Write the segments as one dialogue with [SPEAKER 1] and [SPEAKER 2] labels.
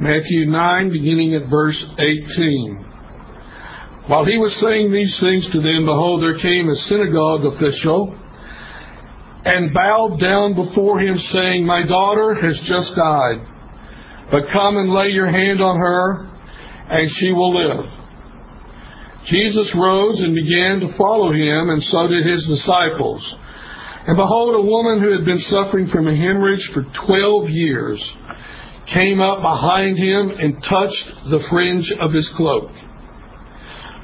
[SPEAKER 1] Matthew 9, beginning at verse 18. While he was saying these things to them, behold, there came a synagogue official and bowed down before him, saying, My daughter has just died, but come and lay your hand on her, and she will live. Jesus rose and began to follow him, and so did his disciples. And behold, a woman who had been suffering from a hemorrhage for twelve years came up behind him and touched the fringe of his cloak.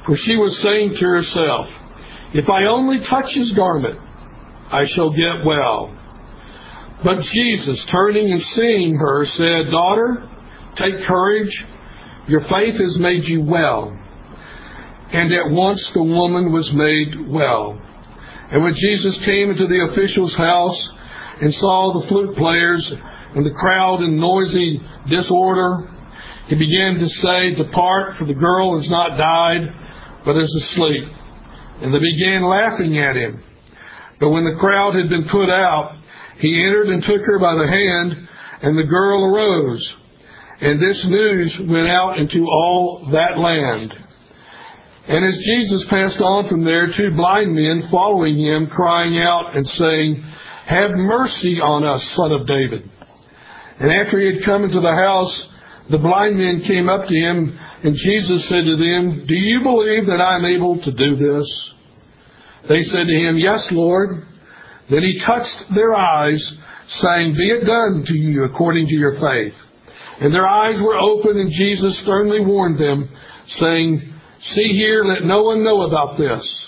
[SPEAKER 1] For she was saying to herself, If I only touch his garment, I shall get well. But Jesus, turning and seeing her, said, Daughter, take courage. Your faith has made you well. And at once the woman was made well. And when Jesus came into the official's house and saw the flute players and the crowd in noisy disorder, he began to say, Depart, for the girl has not died, but is asleep. And they began laughing at him. But when the crowd had been put out, he entered and took her by the hand, and the girl arose. And this news went out into all that land. And as Jesus passed on from there, two blind men following him, crying out and saying, Have mercy on us, son of David. And after he had come into the house, the blind men came up to him, and Jesus said to them, Do you believe that I am able to do this? They said to him, Yes, Lord. Then he touched their eyes, saying, Be it done to you according to your faith. And their eyes were open, and Jesus sternly warned them, saying, See here, let no one know about this.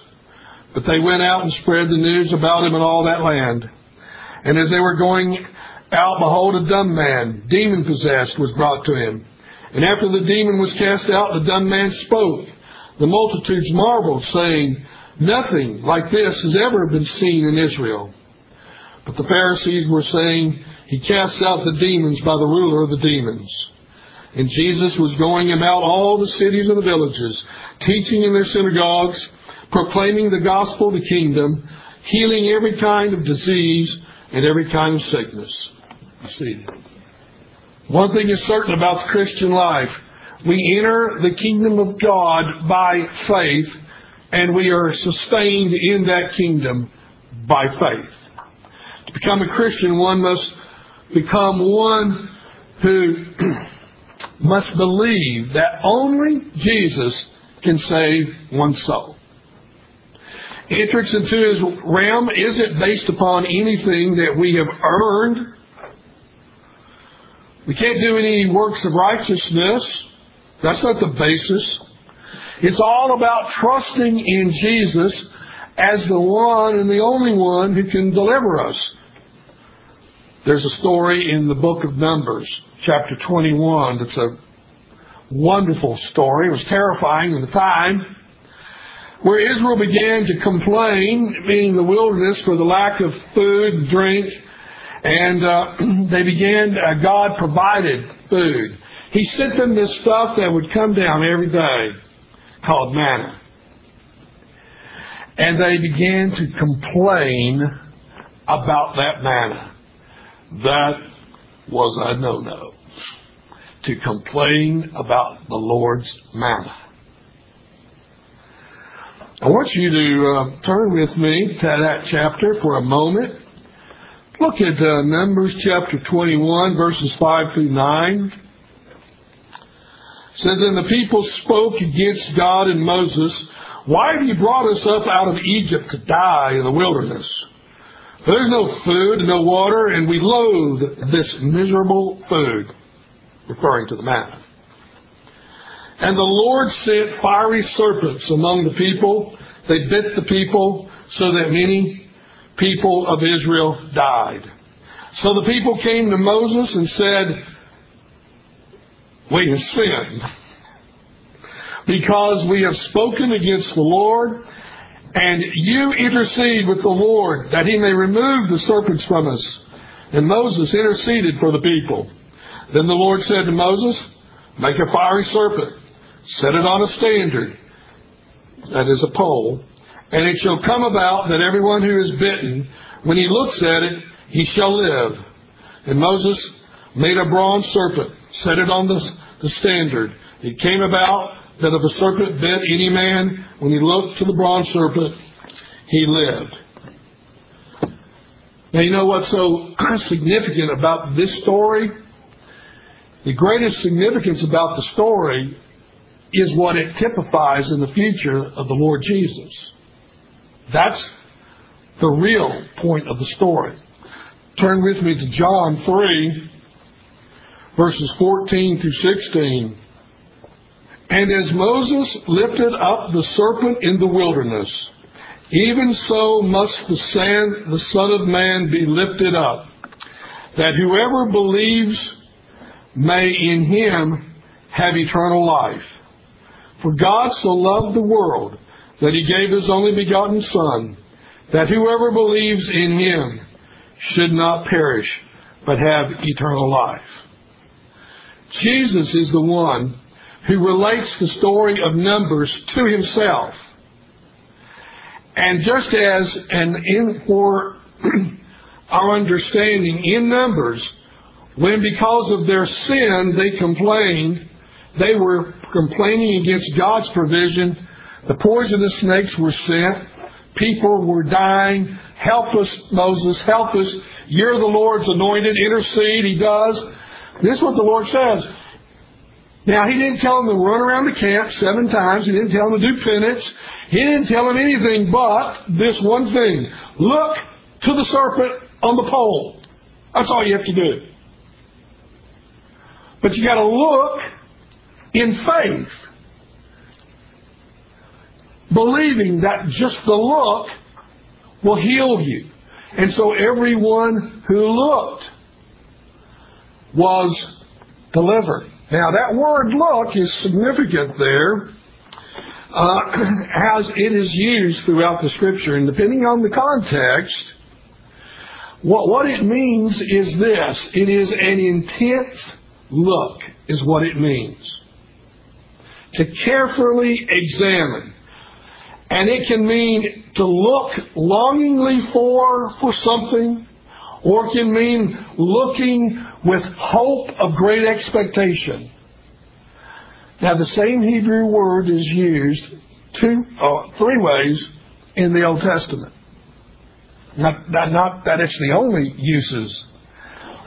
[SPEAKER 1] But they went out and spread the news about him in all that land. And as they were going out, behold, a dumb man, demon possessed, was brought to him. And after the demon was cast out, the dumb man spoke. The multitudes marveled, saying, Nothing like this has ever been seen in Israel. But the Pharisees were saying, He casts out the demons by the ruler of the demons. And Jesus was going about all the cities and the villages, teaching in their synagogues, proclaiming the gospel of the kingdom, healing every kind of disease and every kind of sickness. See, one thing is certain about the Christian life. We enter the kingdom of God by faith, and we are sustained in that kingdom by faith. To become a Christian, one must become one who must believe that only Jesus can save one's soul. Entrance into his realm isn't based upon anything that we have earned. We can't do any works of righteousness. That's not the basis. It's all about trusting in Jesus as the one and the only one who can deliver us. There's a story in the book of Numbers, chapter 21, that's a wonderful story. It was terrifying at the time. Where Israel began to complain, meaning the wilderness, for the lack of food drink, and uh, they began, uh, God provided food. He sent them this stuff that would come down every day called manna. And they began to complain about that manna. That was a no-no. To complain about the Lord's manna. I want you to uh, turn with me to that chapter for a moment. Look at uh, Numbers chapter 21, verses 5 through 9. It says, And the people spoke against God and Moses, Why have you brought us up out of Egypt to die in the wilderness? There's no food and no water, and we loathe this miserable food, referring to the manna. And the Lord sent fiery serpents among the people. They bit the people so that many people of Israel died. So the people came to Moses and said, We have sinned because we have spoken against the Lord and you intercede with the Lord that he may remove the serpents from us. And Moses interceded for the people. Then the Lord said to Moses, Make a fiery serpent, set it on a standard, that is a pole, and it shall come about that everyone who is bitten, when he looks at it, he shall live. And Moses made a bronze serpent, set it on the, the standard. It came about that if a serpent bit any man, when he looked to the bronze serpent, he lived. Now, you know what's so significant about this story? The greatest significance about the story is what it typifies in the future of the Lord Jesus. That's the real point of the story. Turn with me to John 3, verses 14 through 16. And as Moses lifted up the serpent in the wilderness, even so must the Son of Man be lifted up, that whoever believes may in him have eternal life. For God so loved the world that he gave his only begotten Son, that whoever believes in him should not perish, but have eternal life. Jesus is the one who relates the story of Numbers to himself. And just as, and in, for our understanding in Numbers, when because of their sin they complained, they were complaining against God's provision, the poisonous snakes were sent, people were dying, help us, Moses, help us, you're the Lord's anointed, intercede, he does. This is what the Lord says. Now, he didn't tell them to run around the camp seven times. He didn't tell them to do penance. He didn't tell them anything but this one thing. Look to the serpent on the pole. That's all you have to do. But you gotta look in faith. Believing that just the look will heal you. And so everyone who looked was delivered. Now that word look is significant there uh, as it is used throughout the scripture. And depending on the context, what, what it means is this. It is an intense look is what it means. To carefully examine. And it can mean to look longingly for, for something, or it can mean looking with hope of great expectation. Now, the same Hebrew word is used two, uh, three ways in the Old Testament. Not, not, not that it's the only uses.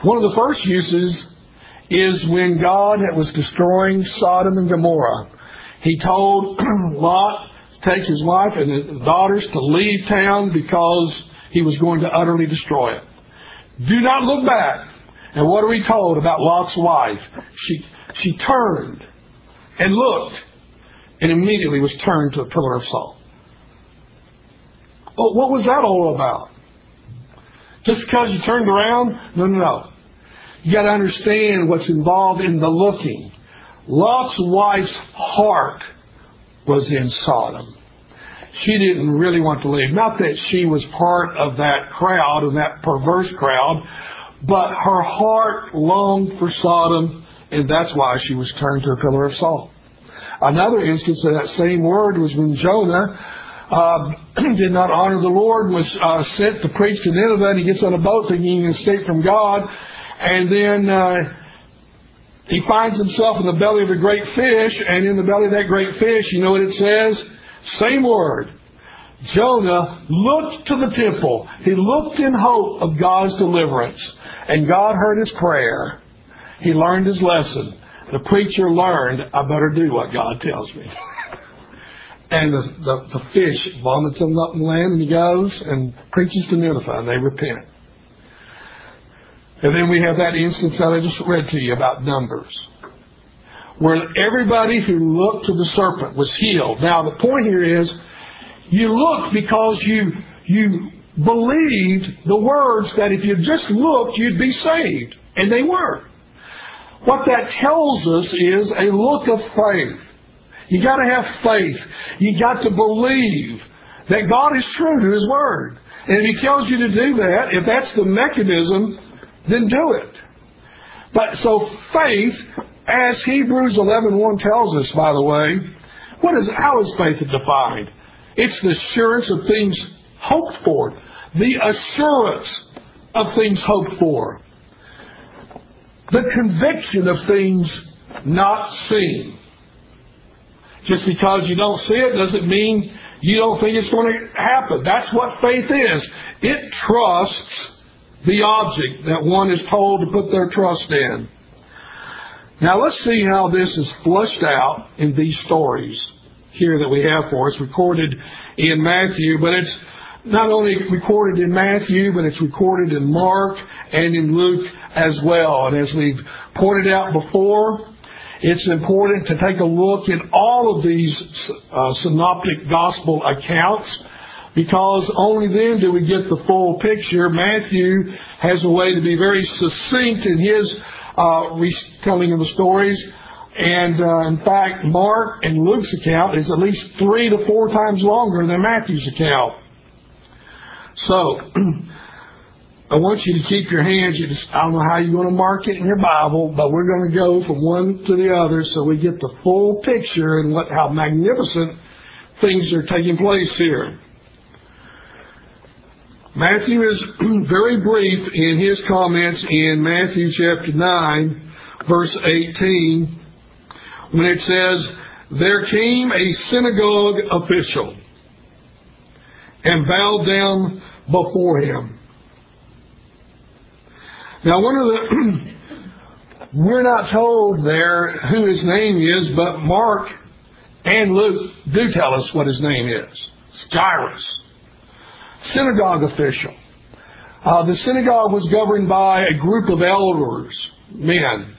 [SPEAKER 1] One of the first uses is when God was destroying Sodom and Gomorrah. He told Lot to take his wife and his daughters to leave town because he was going to utterly destroy it. Do not look back. And what are we told about Lot's wife? She, she turned and looked and immediately was turned to a pillar of salt. What was that all about? Just because you turned around? No, no, no. You got to understand what's involved in the looking. Lot's wife's heart was in Sodom. She didn't really want to leave. Not that she was part of that crowd and that perverse crowd, but her heart longed for Sodom, and that's why she was turned to a pillar of salt. Another instance of that same word was when Jonah uh, did not honor the Lord, was uh, sent to preach to Nineveh, and he gets on a boat thinking he can escape from God, and then uh, he finds himself in the belly of a great fish, and in the belly of that great fish, you know what it says? Same word. Jonah looked to the temple. He looked in hope of God's deliverance. And God heard his prayer. He learned his lesson. The preacher learned, I better do what God tells me. and the, the, the fish vomits him up in the land, and he goes and preaches to Nineveh, and they repent. And then we have that instance that I just read to you about Numbers, where everybody who looked to the serpent was healed. Now, the point here is you looked because you, you believed the words that if you just looked, you'd be saved. And they were. What that tells us is a look of faith. You gotta have faith. You got to believe that God is true to His Word. And if He tells you to do that, if that's the mechanism then do it. But so faith, as Hebrews 11.1 tells us, by the way, what is, how is faith defined? It's the assurance of things hoped for. The assurance of things hoped for. the conviction of things not seen. Just because you don't see it doesn't mean you don't think it's going to happen. That's what faith is. It trusts the object that one is told to put their trust in. Now let's see how this is flushed out in these stories here that we have for us, recorded in Matthew, but it's not only recorded in Matthew, but it's recorded in Mark and in Luke as well. And as we've pointed out before, it's important to take a look at all of these uh, synoptic gospel accounts because only then do we get the full picture. Matthew has a way to be very succinct in his uh, retelling of the stories. And uh, in fact, Mark and Luke's account is at least three to four times longer than Matthew's account. So, I want you to keep your hands. You just, I don't know how you're going to mark it in your Bible, but we're going to go from one to the other so we get the full picture and what, how magnificent things are taking place here. Matthew is very brief in his comments in Matthew chapter 9, verse 18, when it says, There came a synagogue official and bowed down before him. Now, one of the, we're not told there who his name is, but Mark and Luke do tell us what his name is. It's Jairus, synagogue official. Uh, the synagogue was governed by a group of elders, men,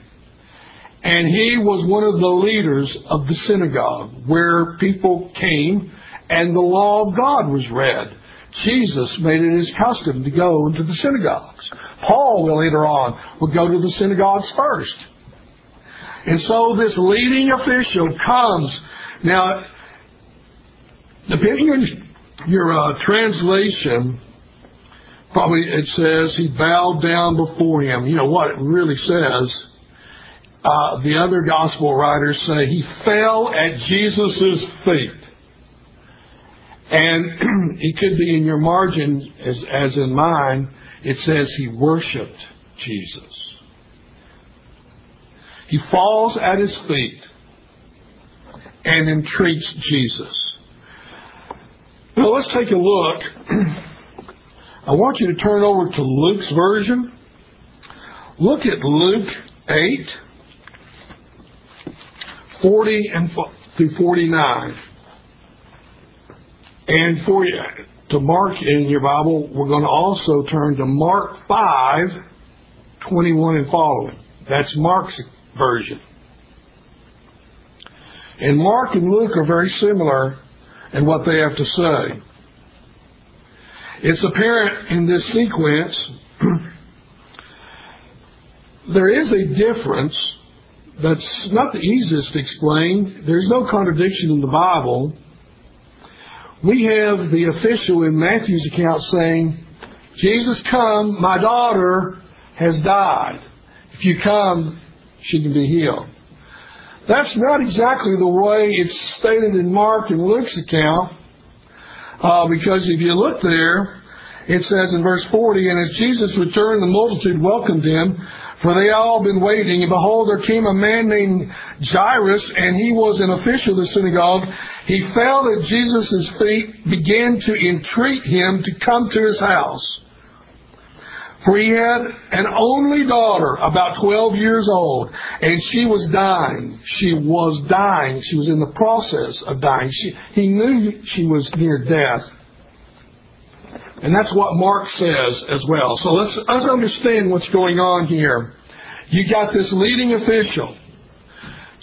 [SPEAKER 1] and he was one of the leaders of the synagogue where people came and the law of God was read. Jesus made it his custom to go into the synagogues. Paul, later on, would go to the synagogues first. And so this leading official comes. Now, depending on your uh, translation, probably it says he bowed down before him. You know what it really says? Uh, the other gospel writers say he fell at Jesus' feet. And it could be in your margin, as, as in mine, it says he worshiped Jesus. He falls at his feet and entreats Jesus. Now let's take a look. I want you to turn over to Luke's version. Look at Luke 8, 40 and through 49. And for you, to mark in your Bible, we're going to also turn to Mark 5, 21 and following. That's Mark's version. And Mark and Luke are very similar in what they have to say. It's apparent in this sequence there is a difference that's not the easiest to explain. There's no contradiction in the Bible we have the official in Matthew's account saying, Jesus come, my daughter has died. If you come, she can be healed. That's not exactly the way it's stated in Mark and Luke's account, uh, because if you look there, it says in verse 40, And as Jesus returned, the multitude welcomed him, for they all been waiting. And behold, there came a man named Jairus, and he was an official of the synagogue. He fell at Jesus' feet, began to entreat him to come to his house. For he had an only daughter, about 12 years old, and she was dying. She was dying. She was in the process of dying. She, he knew she was near death. And that's what Mark says as well. So let's, let's understand what's going on here. You got this leading official.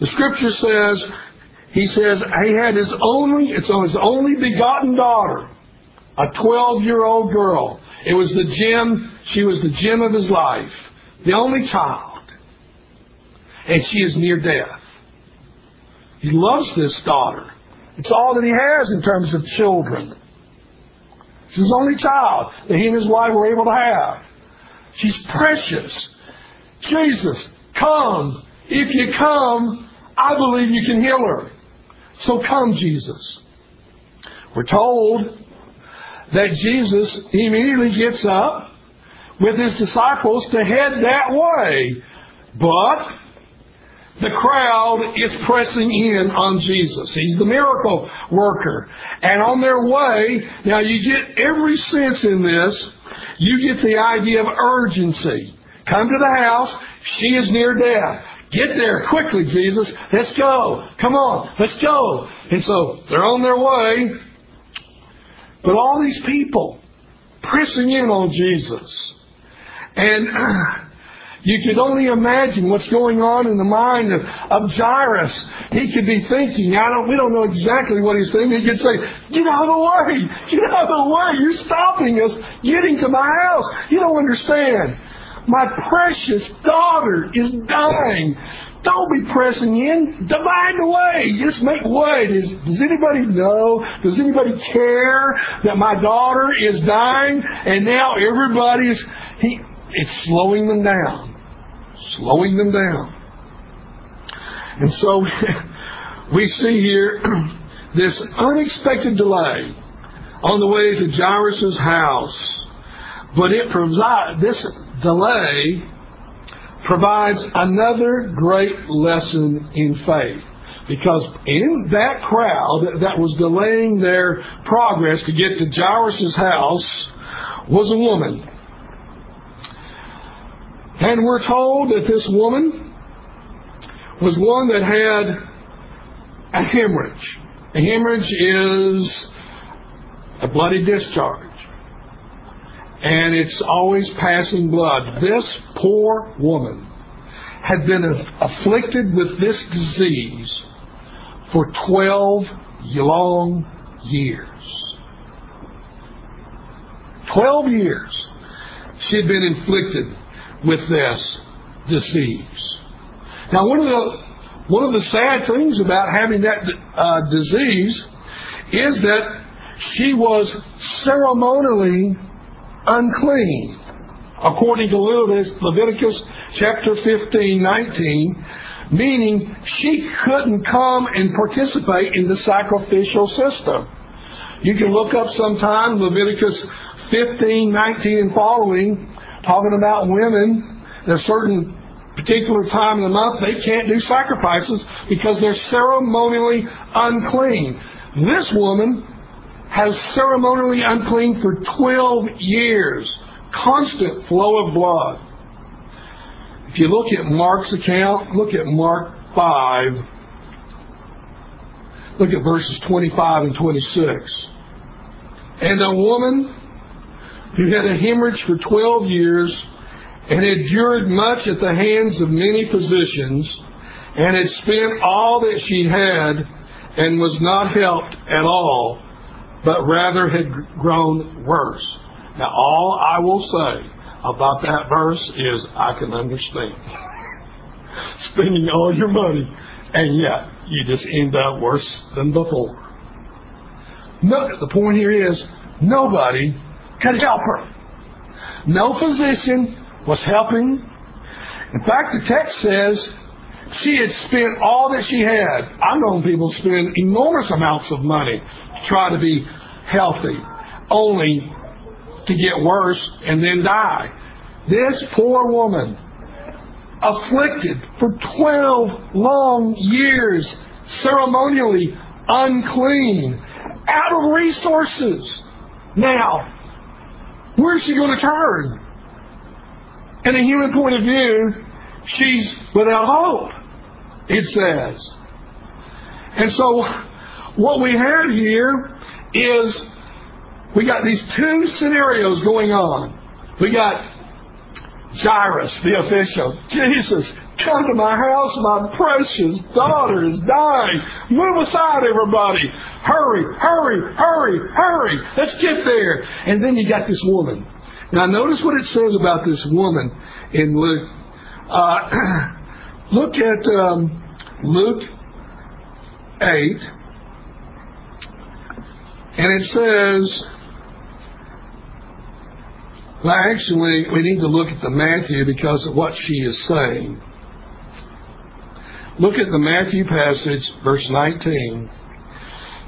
[SPEAKER 1] The scripture says, he says he had his only, it's his only begotten daughter, a 12 year old girl. It was the gem, she was the gem of his life, the only child. And she is near death. He loves this daughter. It's all that he has in terms of children. It's his only child that he and his wife were able to have. She's precious. Jesus, come. If you come, I believe you can heal her. So come, Jesus. We're told that Jesus immediately gets up with his disciples to head that way. But the crowd is pressing in on Jesus. He's the miracle worker. And on their way, now you get every sense in this, you get the idea of urgency. Come to the house, she is near death. Get there quickly, Jesus. Let's go. Come on, let's go. And so they're on their way. But all these people pressing in on Jesus. And You could only imagine what's going on in the mind of, of Jairus. He could be thinking, I don't, we don't know exactly what he's thinking. He could say, get out of the way! Get out of the way! You're stopping us getting to my house. You don't understand. My precious daughter is dying. Don't be pressing in. Divide the way. Just make way. Does, does anybody know? Does anybody care that my daughter is dying? And now everybody's, he, it's slowing them down slowing them down. And so we see here this unexpected delay on the way to Jairus' house. But it provides this delay provides another great lesson in faith. Because in that crowd that was delaying their progress to get to Jairus' house was a woman and we're told that this woman was one that had a hemorrhage. A hemorrhage is a bloody discharge. And it's always passing blood. This poor woman had been afflicted with this disease for 12 long years. 12 years she had been inflicted with this disease. Now, one of the one of the sad things about having that uh, disease is that she was ceremonially unclean. According to Leviticus chapter 15, 19, meaning she couldn't come and participate in the sacrificial system. You can look up sometime Leviticus 15, 19 and following talking about women at a certain particular time of the month, they can't do sacrifices because they're ceremonially unclean. This woman has ceremonially unclean for 12 years. Constant flow of blood. If you look at Mark's account, look at Mark 5. Look at verses 25 and 26. And a woman who had a hemorrhage for 12 years and endured much at the hands of many physicians and had spent all that she had and was not helped at all, but rather had grown worse. Now, all I will say about that verse is I can understand. Spending all your money, and yet you just end up worse than before. No, the point here is nobody could help her. No physician was helping. In fact, the text says she had spent all that she had. I've known people spend enormous amounts of money to try to be healthy, only to get worse and then die. This poor woman, afflicted for 12 long years, ceremonially unclean, out of resources. Now, Where's she going to turn? In a human point of view, she's without hope, it says. And so, what we have here is we got these two scenarios going on. We got Jairus, the official. Jesus, come to my house. My precious daughter is dying. Move aside, everybody. Hurry, hurry, hurry, hurry. Let's get there. And then you got this woman. Now, notice what it says about this woman in Luke. Uh, look at um, Luke 8. And it says, well, actually, we need to look at the Matthew because of what she is saying. Look at the Matthew passage, verse 19.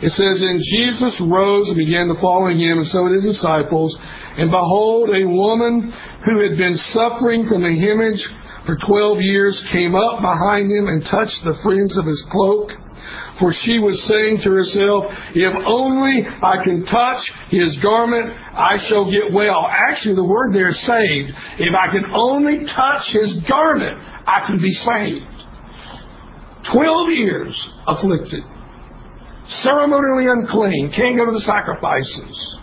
[SPEAKER 1] It says, And Jesus rose and began to follow him, and so did his disciples. And behold, a woman who had been suffering from a hemorrhage for twelve years came up behind him and touched the fringe of his cloak. For she was saying to herself, If only I can touch his garment, I shall get well. Actually, the word there is saved. If I can only touch his garment, I can be saved. Twelve years afflicted, ceremonially unclean, can't go to the sacrifices.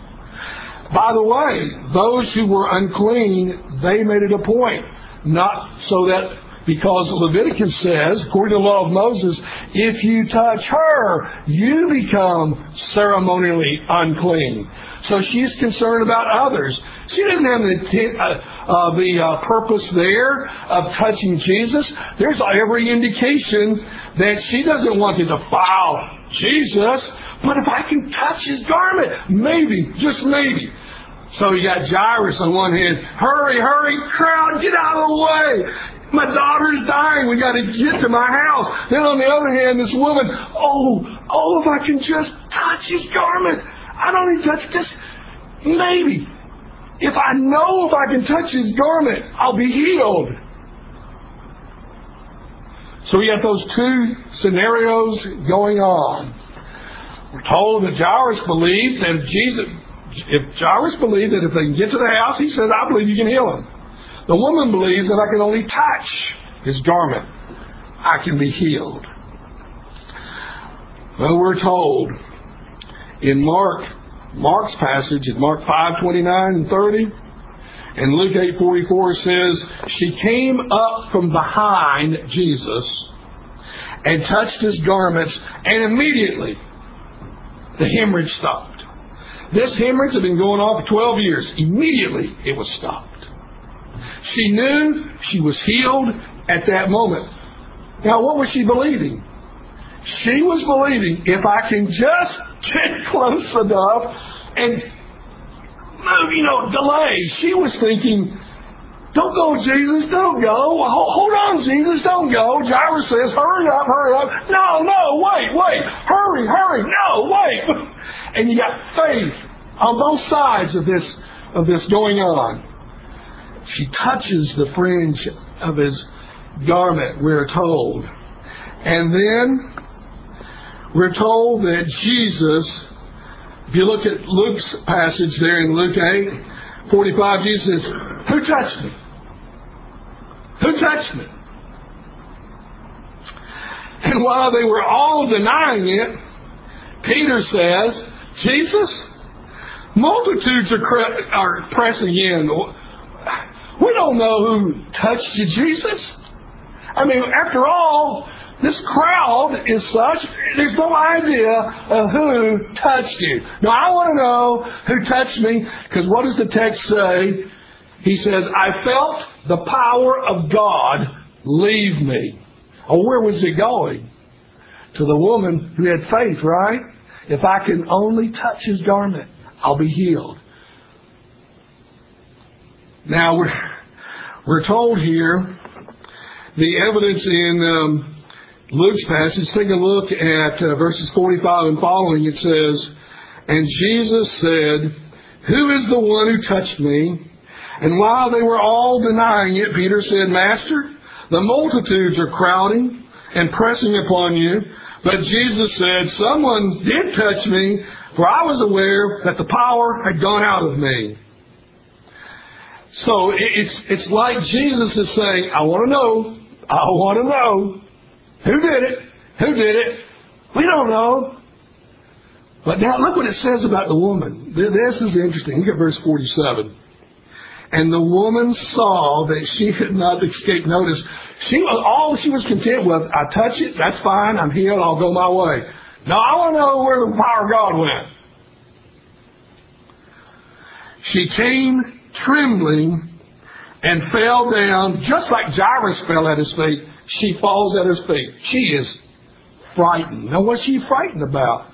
[SPEAKER 1] By the way, those who were unclean, they made it a point, not so that because Leviticus says, according to the law of Moses, if you touch her, you become ceremonially unclean. So she's concerned about others. She doesn't have the, uh, uh, the uh, purpose there of touching Jesus. There's every indication that she doesn't want to defile Jesus, but if I can touch his garment, maybe, just maybe. So you got Jairus on one hand, hurry, hurry, crowd, get out of the way. My daughter's dying. We got to get to my house. Then on the other hand, this woman, oh, oh, if I can just touch his garment. I don't even touch just maybe. If I know if I can touch his garment, I'll be healed. So we have those two scenarios going on. We're told that Jairus believed that if Jesus, if Jairus believed that if they can get to the house, he says, I believe you can heal him. The woman believes that I can only touch his garment. I can be healed. Well, we're told in Mark, Mark's passage in Mark 5, 29 and 30, and Luke 8, 44 says, She came up from behind Jesus and touched his garments, and immediately the hemorrhage stopped. This hemorrhage had been going on for 12 years. Immediately it was stopped. She knew she was healed at that moment. Now, what was she believing? She was believing if I can just get close enough and move, you know, delay. She was thinking, don't go, Jesus, don't go. Hold on, Jesus, don't go. Jairus says, hurry up, hurry up. No, no, wait, wait. Hurry, hurry. No, wait. And you got faith on both sides of this, of this going on. She touches the fringe of his garment, we're told. And then we're told that Jesus, if you look at Luke's passage there in Luke 8, 45, Jesus says, Who touched me? Who touched me? And while they were all denying it, Peter says, Jesus, multitudes are, cre- are pressing in. We don't know who touched you, Jesus. I mean, after all, this crowd is such, there's no idea of who touched you. Now, I want to know who touched me, because what does the text say? He says, I felt the power of God leave me. Oh, where was he going? To the woman who had faith, right? If I can only touch his garment, I'll be healed. Now, we're, we're told here the evidence in um, Luke's passage. Take a look at uh, verses 45 and following. It says, And Jesus said, Who is the one who touched me? And while they were all denying it, Peter said, Master, the multitudes are crowding and pressing upon you. But Jesus said, Someone did touch me, for I was aware that the power had gone out of me. So it's, it's like Jesus is saying, I want to know, I want to know who did it, who did it. We don't know. But now look what it says about the woman. This is interesting. Look at verse 47. And the woman saw that she had not escaped notice. She was all she was content with. I touch it, that's fine. I'm healed. I'll go my way. Now I want to know where the power of God went. She came trembling and fell down, just like Jairus fell at his feet. She falls at his feet. She is frightened. Now, what's she frightened about?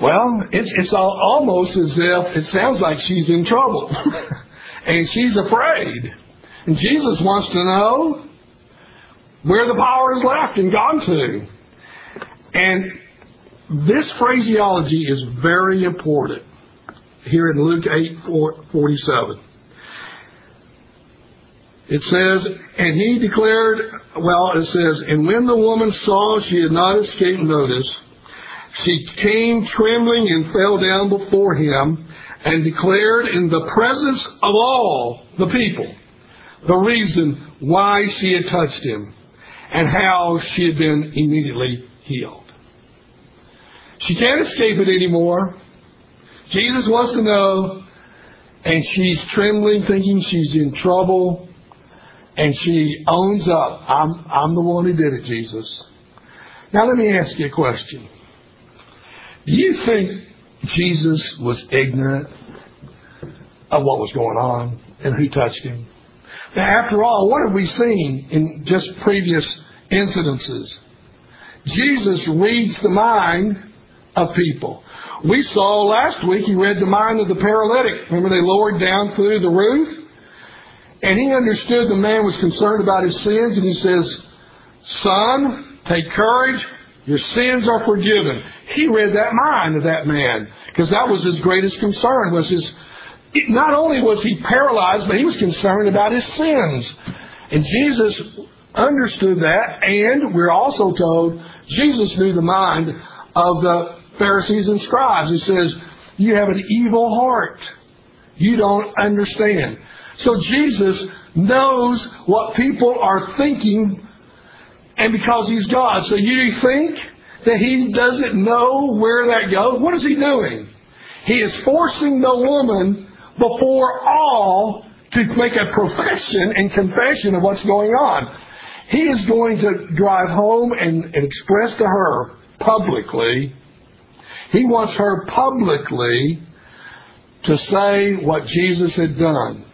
[SPEAKER 1] Well, it's, it's almost as if it sounds like she's in trouble. and she's afraid. And Jesus wants to know where the power is left and gone to. And this phraseology is very important here in Luke 8 47. It says, and he declared, well, it says, and when the woman saw she had not escaped notice, she came trembling and fell down before him and declared in the presence of all the people the reason why she had touched him and how she had been immediately healed. She can't escape it anymore. Jesus wants to know, and she's trembling, thinking she's in trouble, and she owns up, I'm, I'm the one who did it, Jesus. Now let me ask you a question. Do you think Jesus was ignorant of what was going on and who touched him? Now, after all, what have we seen in just previous incidences? Jesus reads the mind of people. We saw last week he read the mind of the paralytic. Remember, they lowered down through the roof? And he understood the man was concerned about his sins, and he says, Son, take courage. Your sins are forgiven. He read that mind of that man because that was his greatest concern. Was his not only was he paralyzed, but he was concerned about his sins. And Jesus understood that, and we're also told Jesus knew the mind of the Pharisees and scribes. He says, You have an evil heart. You don't understand. So Jesus knows what people are thinking, and because He's God. So you think that He doesn't know where that goes? What is He doing? He is forcing the woman before all to make a profession and confession of what's going on. He is going to drive home and, and express to her publicly, he wants her publicly to say what Jesus had done.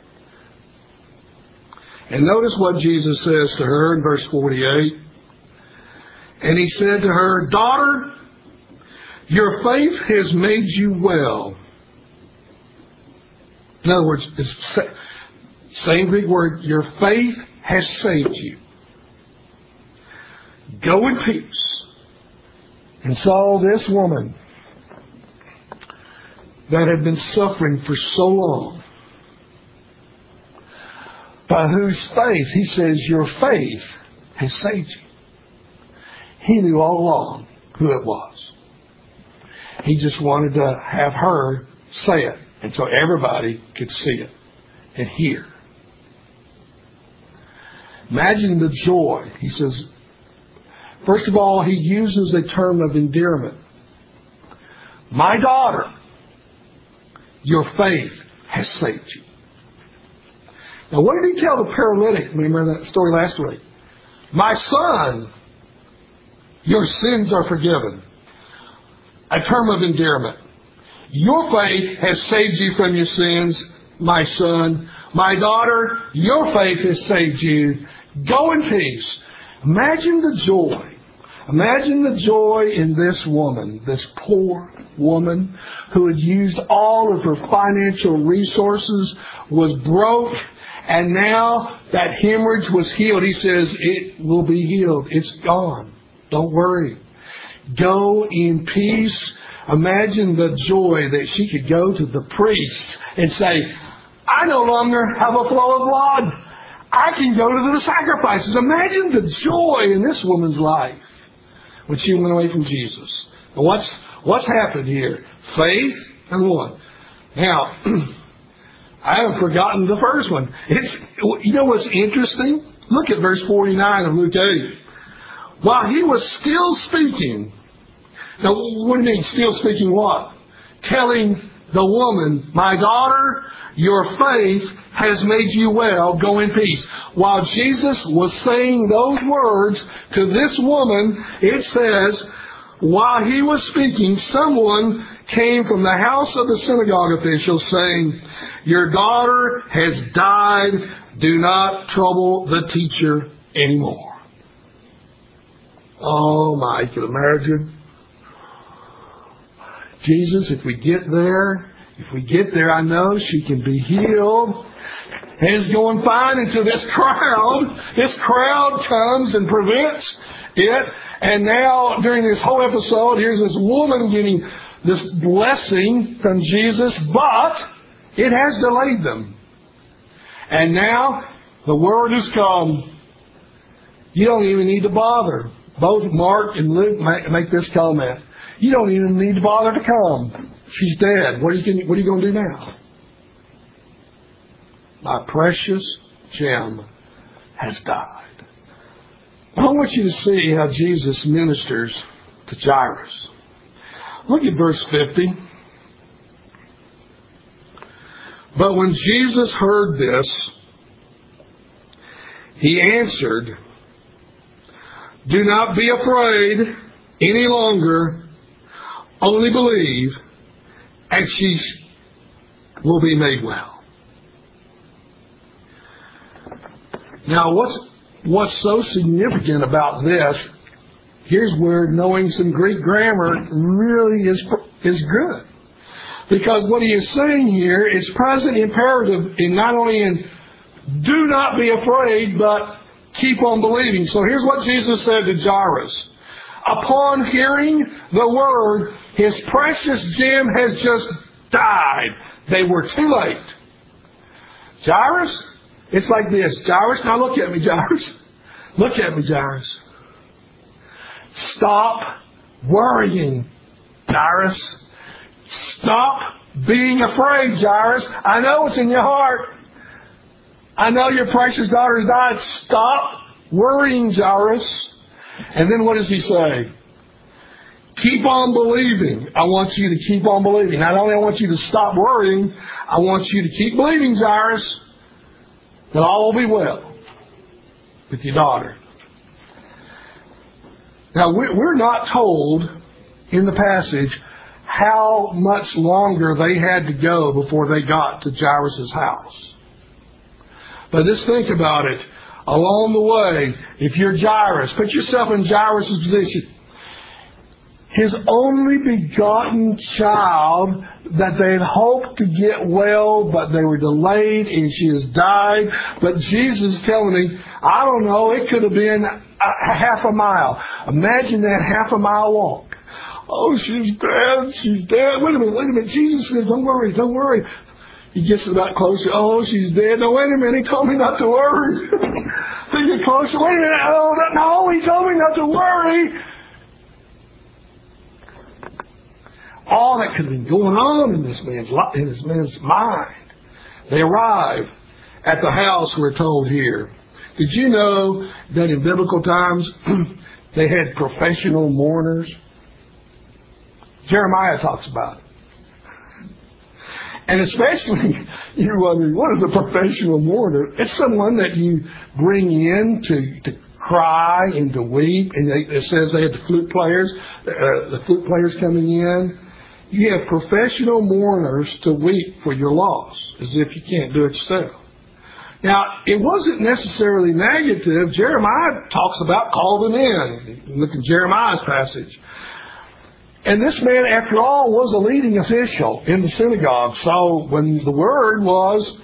[SPEAKER 1] And notice what Jesus says to her in verse 48. And he said to her, Daughter, your faith has made you well. In other words, same Greek word, your faith has saved you. Go in peace. And saw this woman that had been suffering for so long by whose faith, he says, your faith has saved you. He knew all along who it was. He just wanted to have her say it, and so everybody could see it and hear. Imagine the joy. He says, first of all, he uses a term of endearment. My daughter, your faith has saved you. Now, what did he tell the paralytic? Remember that story last week? My son, your sins are forgiven. A term of endearment. Your faith has saved you from your sins, my son. My daughter, your faith has saved you. Go in peace. Imagine the joy. Imagine the joy in this woman, this poor woman who had used all of her financial resources, was broke, and now that hemorrhage was healed. He says, It will be healed. It's gone. Don't worry. Go in peace. Imagine the joy that she could go to the priests and say, I no longer have a flow of blood. I can go to the sacrifices. Imagine the joy in this woman's life when she went away from Jesus. And what's what's happened here? Faith and what? Now, I haven't forgotten the first one. It's you know what's interesting? Look at verse 49 of Luke 8. While he was still speaking, now what do you mean still speaking what? Telling the woman, My daughter, your faith has made you well. Go in peace. While Jesus was saying those words to this woman, it says, while he was speaking, someone came from the house of the synagogue official saying, Your daughter has died. Do not trouble the teacher anymore. Oh my, you can imagine. Jesus, if we get there, if we get there, I know she can be healed. And it's going fine until this crowd, this crowd comes and prevents it. And now, during this whole episode, here's this woman getting this blessing from Jesus, but it has delayed them. And now The word has come. You don't even need to bother. Both Mark and Luke make this comment. You don't even need to bother to come. She's dead. What are you, what are you going to do now? My precious gem has died. I want you to see how Jesus ministers to Jairus. Look at verse 50. But when Jesus heard this, he answered, Do not be afraid any longer, only believe, and she will be made well. Now, what's, what's so significant about this, here's where knowing some Greek grammar really is, is good. Because what he is saying here is present imperative in not only in do not be afraid, but keep on believing. So here's what Jesus said to Jairus. Upon hearing the word, his precious gem has just died. They were too late. Jairus, it's like this. Jairus, now look at me, Jairus. Look at me, Jairus. Stop worrying, Jairus. Stop being afraid, Jairus. I know it's in your heart. I know your precious daughter has died. Stop worrying, Jairus. And then what does he say? Keep on believing. I want you to keep on believing. Not only I want you to stop worrying, I want you to keep believing, Jairus, that all will be well with your daughter. Now, we're not told in the passage how much longer they had to go before they got to Jairus' house. But just think about it. Along the way, if you're Jairus, put yourself in Jairus' position. His only begotten child that they had hoped to get well, but they were delayed and she has died. But Jesus is telling me, I don't know, it could have been a half a mile. Imagine that half a mile walk. Oh, she's dead. She's dead. Wait a minute. Wait a minute. Jesus says, don't worry. Don't worry. He gets about closer. Oh, she's dead. No, wait a minute. He told me not to worry. get closer. Wait a minute. Oh, no, he told me not to worry. All that could have been going on in this man's in this man's mind. They arrive at the house. We're told here. Did you know that in biblical times they had professional mourners? Jeremiah talks about it. And especially, you're wondering, what is a professional mourner? It's someone that you bring in to, to cry and to weep. And they, it says they had the flute players, uh, the flute players coming in. You have professional mourners to weep for your loss, as if you can't do it yourself. Now, it wasn't necessarily negative. Jeremiah talks about call them in. Look at Jeremiah's passage. And this man, after all, was a leading official in the synagogue. So when the word was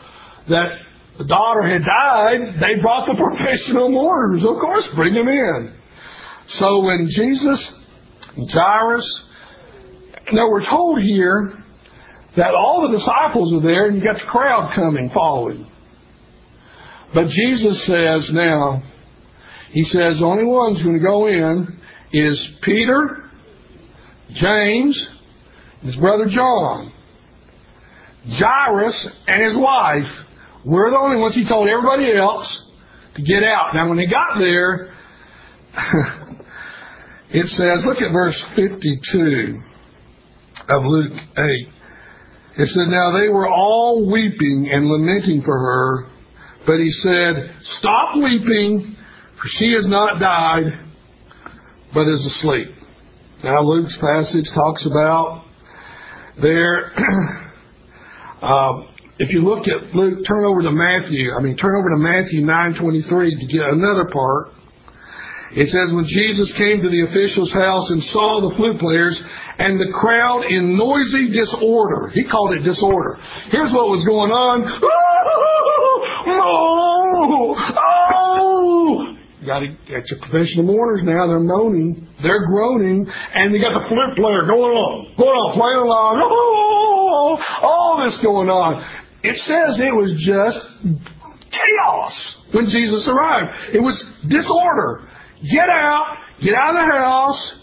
[SPEAKER 1] that the daughter had died, they brought the professional mourners. Of course, bring them in. So when Jesus, Jairus, now we're told here that all the disciples are there and you got the crowd coming, following. But Jesus says now, He says the only one's going to go in is Peter, James, and his brother John, Jairus, and his wife were the only ones he told everybody else to get out. Now, when they got there, it says, look at verse 52 of Luke 8. It said, Now they were all weeping and lamenting for her, but he said, Stop weeping, for she has not died, but is asleep. Now, Luke's passage talks about there. uh, if you look at Luke, turn over to Matthew. I mean, turn over to Matthew nine twenty three to get another part. It says, when Jesus came to the official's house and saw the flute players and the crowd in noisy disorder, he called it disorder. Here's what was going on. Oh, oh, got to get your professional mourners now. They're moaning, they're groaning, and you got the flute player going on, going on, playing along. Oh, all this going on. It says it was just chaos when Jesus arrived. It was disorder. Get out, get out of the house.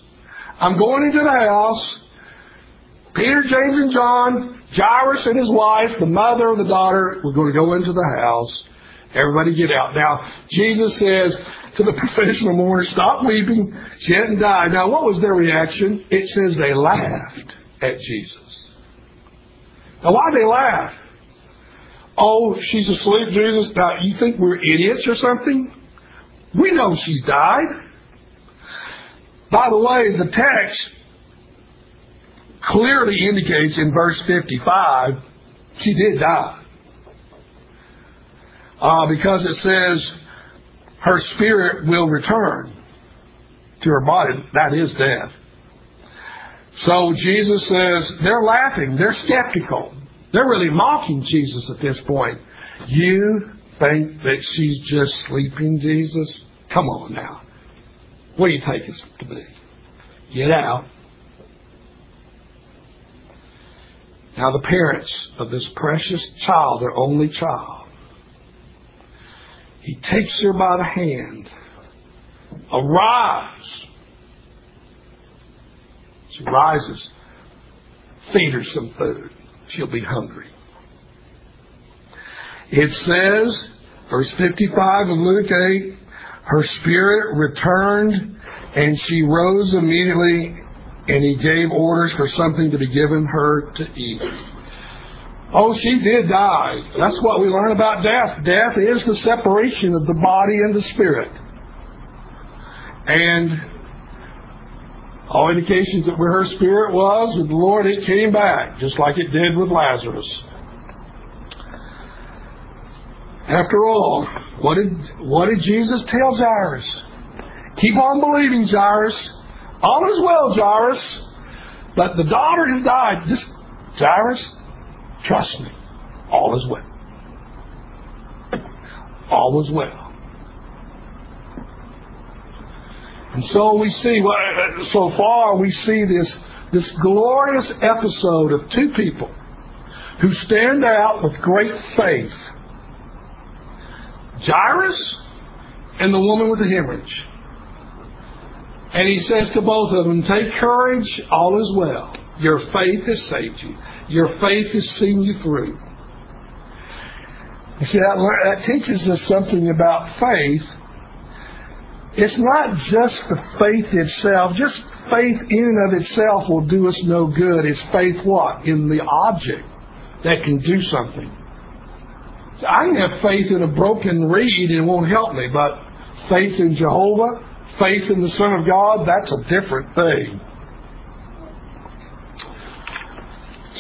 [SPEAKER 1] I'm going into the house. Peter, James, and John, Jairus and his wife, the mother and the daughter, we're going to go into the house. Everybody get out. Now, Jesus says to the professional mourner, stop weeping. She hadn't died. Now, what was their reaction? It says they laughed at Jesus. Now, why did they laugh? Oh, she's asleep, Jesus. Now, you think we're idiots or something? We know she's died. By the way, the text clearly indicates in verse 55 she did die. Uh, because it says her spirit will return to her body. That is death. So Jesus says they're laughing, they're skeptical. They're really mocking Jesus at this point. You think that she's just sleeping, Jesus? Come on now. What do you take us to be? Get out. Now, the parents of this precious child, their only child, he takes her by the hand. Arise. She rises. Feed her some food. She'll be hungry. It says, verse 55 of Luke 8, her spirit returned and she rose immediately and he gave orders for something to be given her to eat. Oh, she did die. That's what we learn about death. Death is the separation of the body and the spirit. And all indications that where her spirit was with the Lord, it came back, just like it did with Lazarus. After all, what did, what did Jesus tell Jairus? Keep on believing, Jairus. All is well, Jairus. But the daughter has died. Just, Jairus, trust me. All is well. All is well. And so we see, uh, uh, so far we see this, this glorious episode of two people who stand out with great faith. Jairus and the woman with the hemorrhage. And he says to both of them, Take courage, all is well. Your faith has saved you. Your faith has seen you through. You see, that, that teaches us something about faith it's not just the faith itself. Just faith in and of itself will do us no good. It's faith what? In the object that can do something. I can have faith in a broken reed and it won't help me, but faith in Jehovah, faith in the Son of God, that's a different thing.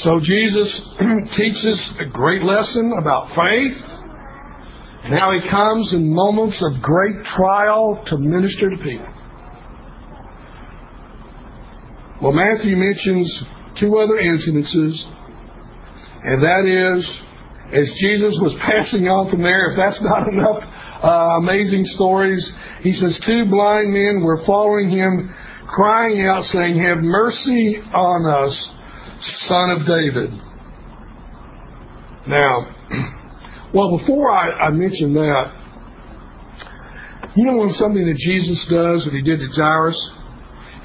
[SPEAKER 1] So Jesus teaches a great lesson about faith. Now he comes in moments of great trial to minister to people. Well, Matthew mentions two other incidences, and that is, as Jesus was passing on from there, if that's not enough uh, amazing stories, he says, Two blind men were following him, crying out, saying, Have mercy on us, son of David. Now, Well, before I, I mention that, you know when something that Jesus does, that he did to Jairus?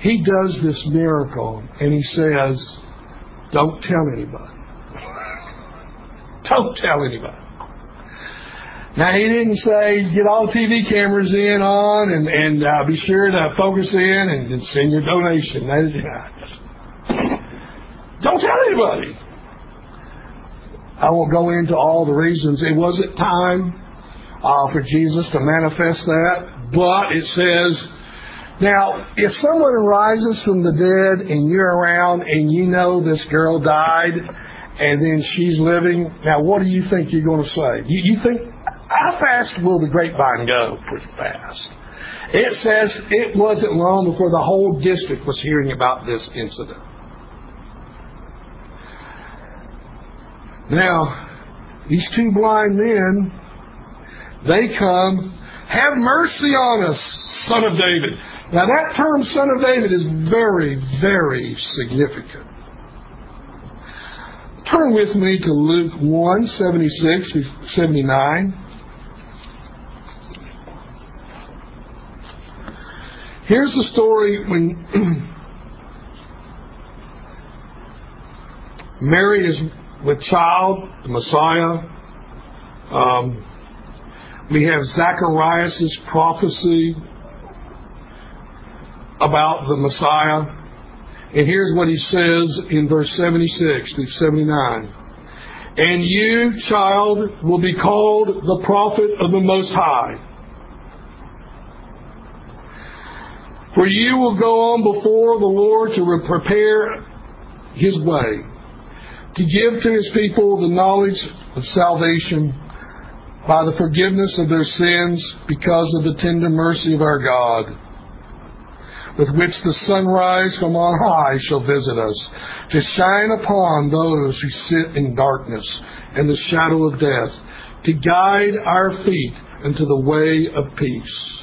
[SPEAKER 1] He does this miracle, and he says, Don't tell anybody. Don't tell anybody. Now, he didn't say, Get all TV cameras in on and, and uh, be sure to focus in and, and send your donation. Don't tell anybody. I won't go into all the reasons. It wasn't time uh, for Jesus to manifest that, but it says, now, if someone rises from the dead and you're around and you know this girl died and then she's living, now what do you think you're going to say? You, you think, how fast will the grapevine go? Pretty fast. It says it wasn't long before the whole district was hearing about this incident. Now, these two blind men, they come, have mercy on us, son of David. Now, that term, son of David, is very, very significant. Turn with me to Luke 1 76 79. Here's the story when Mary is with child, the Messiah. Um, we have Zacharias' prophecy about the Messiah. And here's what he says in verse 76 through 79. And you, child, will be called the prophet of the Most High. For you will go on before the Lord to prepare his way, to give to his people the knowledge of salvation by the forgiveness of their sins because of the tender mercy of our God, with which the sunrise from on high shall visit us, to shine upon those who sit in darkness and the shadow of death, to guide our feet into the way of peace.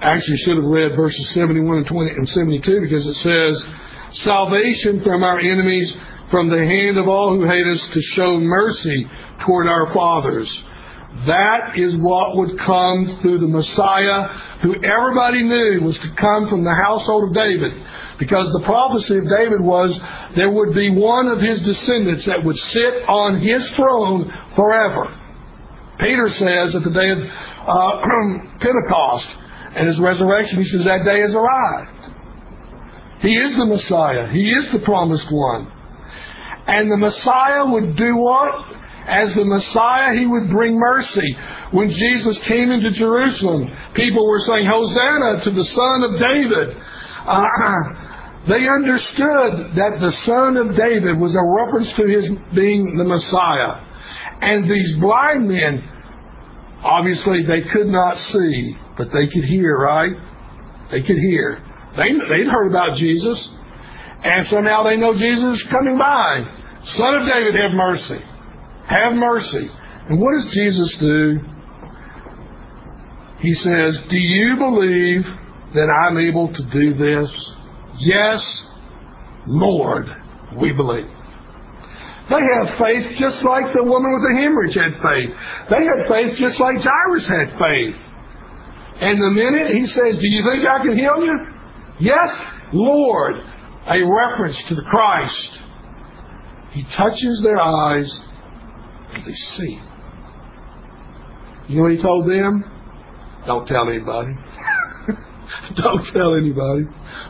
[SPEAKER 1] Actually you should have read verses 71 and 20 and 72 because it says, salvation from our enemies, from the hand of all who hate us, to show mercy toward our fathers. That is what would come through the Messiah, who everybody knew was to come from the household of David. Because the prophecy of David was there would be one of his descendants that would sit on his throne forever. Peter says at the day of uh, Pentecost, and his resurrection, he says that day has arrived. He is the Messiah. He is the promised one. And the Messiah would do what? As the Messiah, he would bring mercy. When Jesus came into Jerusalem, people were saying, Hosanna to the Son of David. Uh, they understood that the Son of David was a reference to his being the Messiah. And these blind men, obviously, they could not see but they could hear, right? They could hear. They, they'd heard about Jesus. And so now they know Jesus is coming by. Son of David, have mercy. Have mercy. And what does Jesus do? He says, Do you believe that I'm able to do this? Yes, Lord, we believe. They have faith just like the woman with the hemorrhage had faith. They had faith just like Jairus had faith. And the minute he says, Do you think I can heal you? Yes, Lord. A reference to the Christ. He touches their eyes and they see. You know what he told them? Don't tell anybody. Don't tell anybody.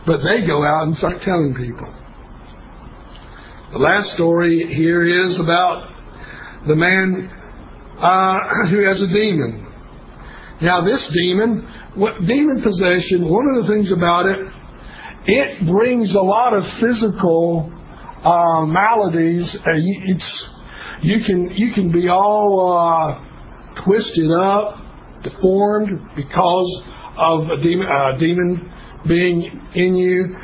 [SPEAKER 1] But they go out and start telling people. The last story here is about the man uh, who has a demon. Now, this demon, what, demon possession, one of the things about it, it brings a lot of physical uh, maladies. It's you can you can be all uh, twisted up, deformed because of a demon, uh, demon being in you.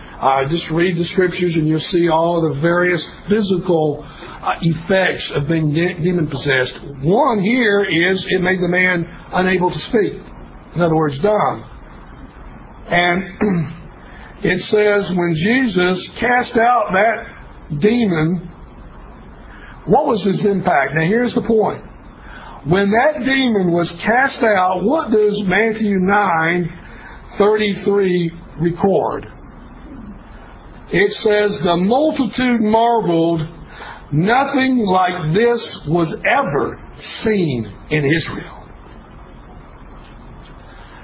[SPEAKER 1] Just read the scriptures and you'll see all the various physical uh, effects of being de- demon possessed. One here is it made the man unable to speak. In other words, dumb. And it says when Jesus cast out that demon, what was his impact? Now here's the point. When that demon was cast out, what does Matthew 9 33 record? It says, The multitude marveled Nothing like this was ever seen in Israel.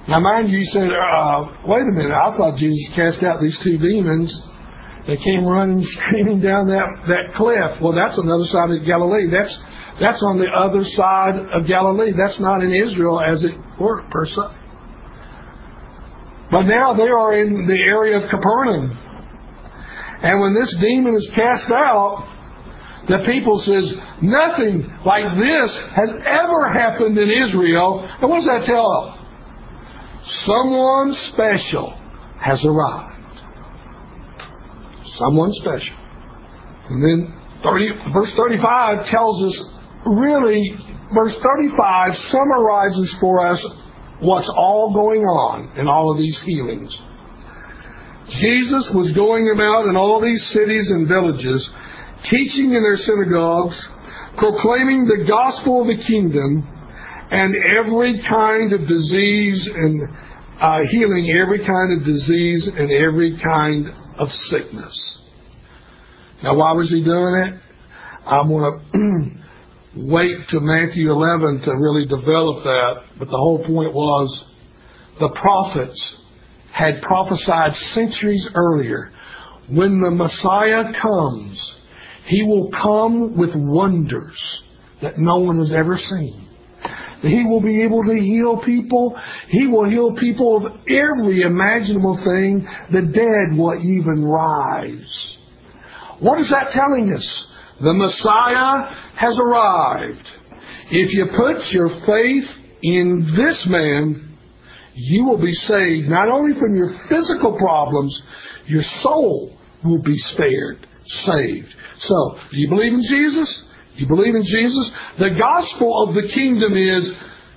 [SPEAKER 1] Now, mind you, you said, uh, wait a minute, I thought Jesus cast out these two demons that came running, screaming down that, that cliff. Well, that's another side of Galilee. That's, that's on the other side of Galilee. That's not in Israel, as it were, per se. But now they are in the area of Capernaum. And when this demon is cast out, the people says, nothing like this has ever happened in Israel. And what does that tell us? Someone special has arrived. Someone special. And then 30, verse 35 tells us really, verse 35 summarizes for us what's all going on in all of these healings. Jesus was going about in all these cities and villages teaching in their synagogues, proclaiming the gospel of the kingdom, and every kind of disease and uh, healing every kind of disease and every kind of sickness. Now, why was he doing it? I'm going to wait to Matthew 11 to really develop that, but the whole point was the prophets had prophesied centuries earlier when the Messiah comes, he will come with wonders that no one has ever seen. He will be able to heal people. He will heal people of every imaginable thing. The dead will even rise. What is that telling us? The Messiah has arrived. If you put your faith in this man, you will be saved not only from your physical problems, your soul will be spared, saved. So, do you believe in Jesus? You believe in Jesus? The gospel of the kingdom is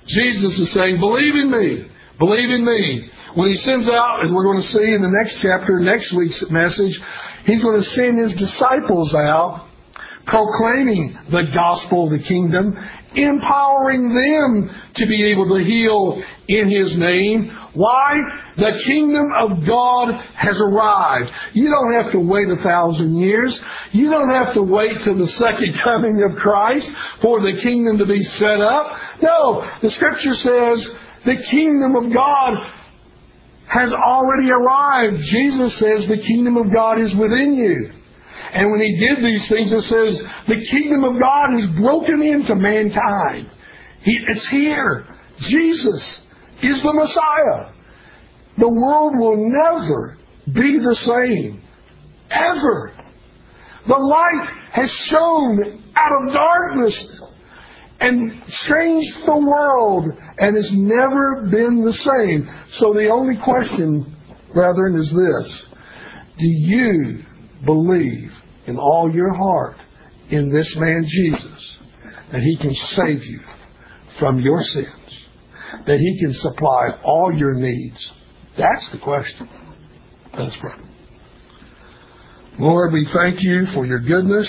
[SPEAKER 1] Jesus is saying, believe in me. Believe in me. When he sends out, as we're going to see in the next chapter, next week's message, he's going to send his disciples out proclaiming the gospel of the kingdom, empowering them to be able to heal in his name. Why? The kingdom of God has arrived. You don't have to wait a thousand years. You don't have to wait till the second coming of Christ for the kingdom to be set up. No, the scripture says the kingdom of God has already arrived. Jesus says the kingdom of God is within you. And when he did these things, it says the kingdom of God is broken into mankind. He, it's here. Jesus is the Messiah. The world will never be the same. Ever. The light has shone out of darkness and changed the world and has never been the same. So the only question, brethren, is this. Do you believe in all your heart in this man Jesus that he can save you from your sins, that he can supply all your needs? That's the question. Let's pray. Lord, we thank you for your goodness.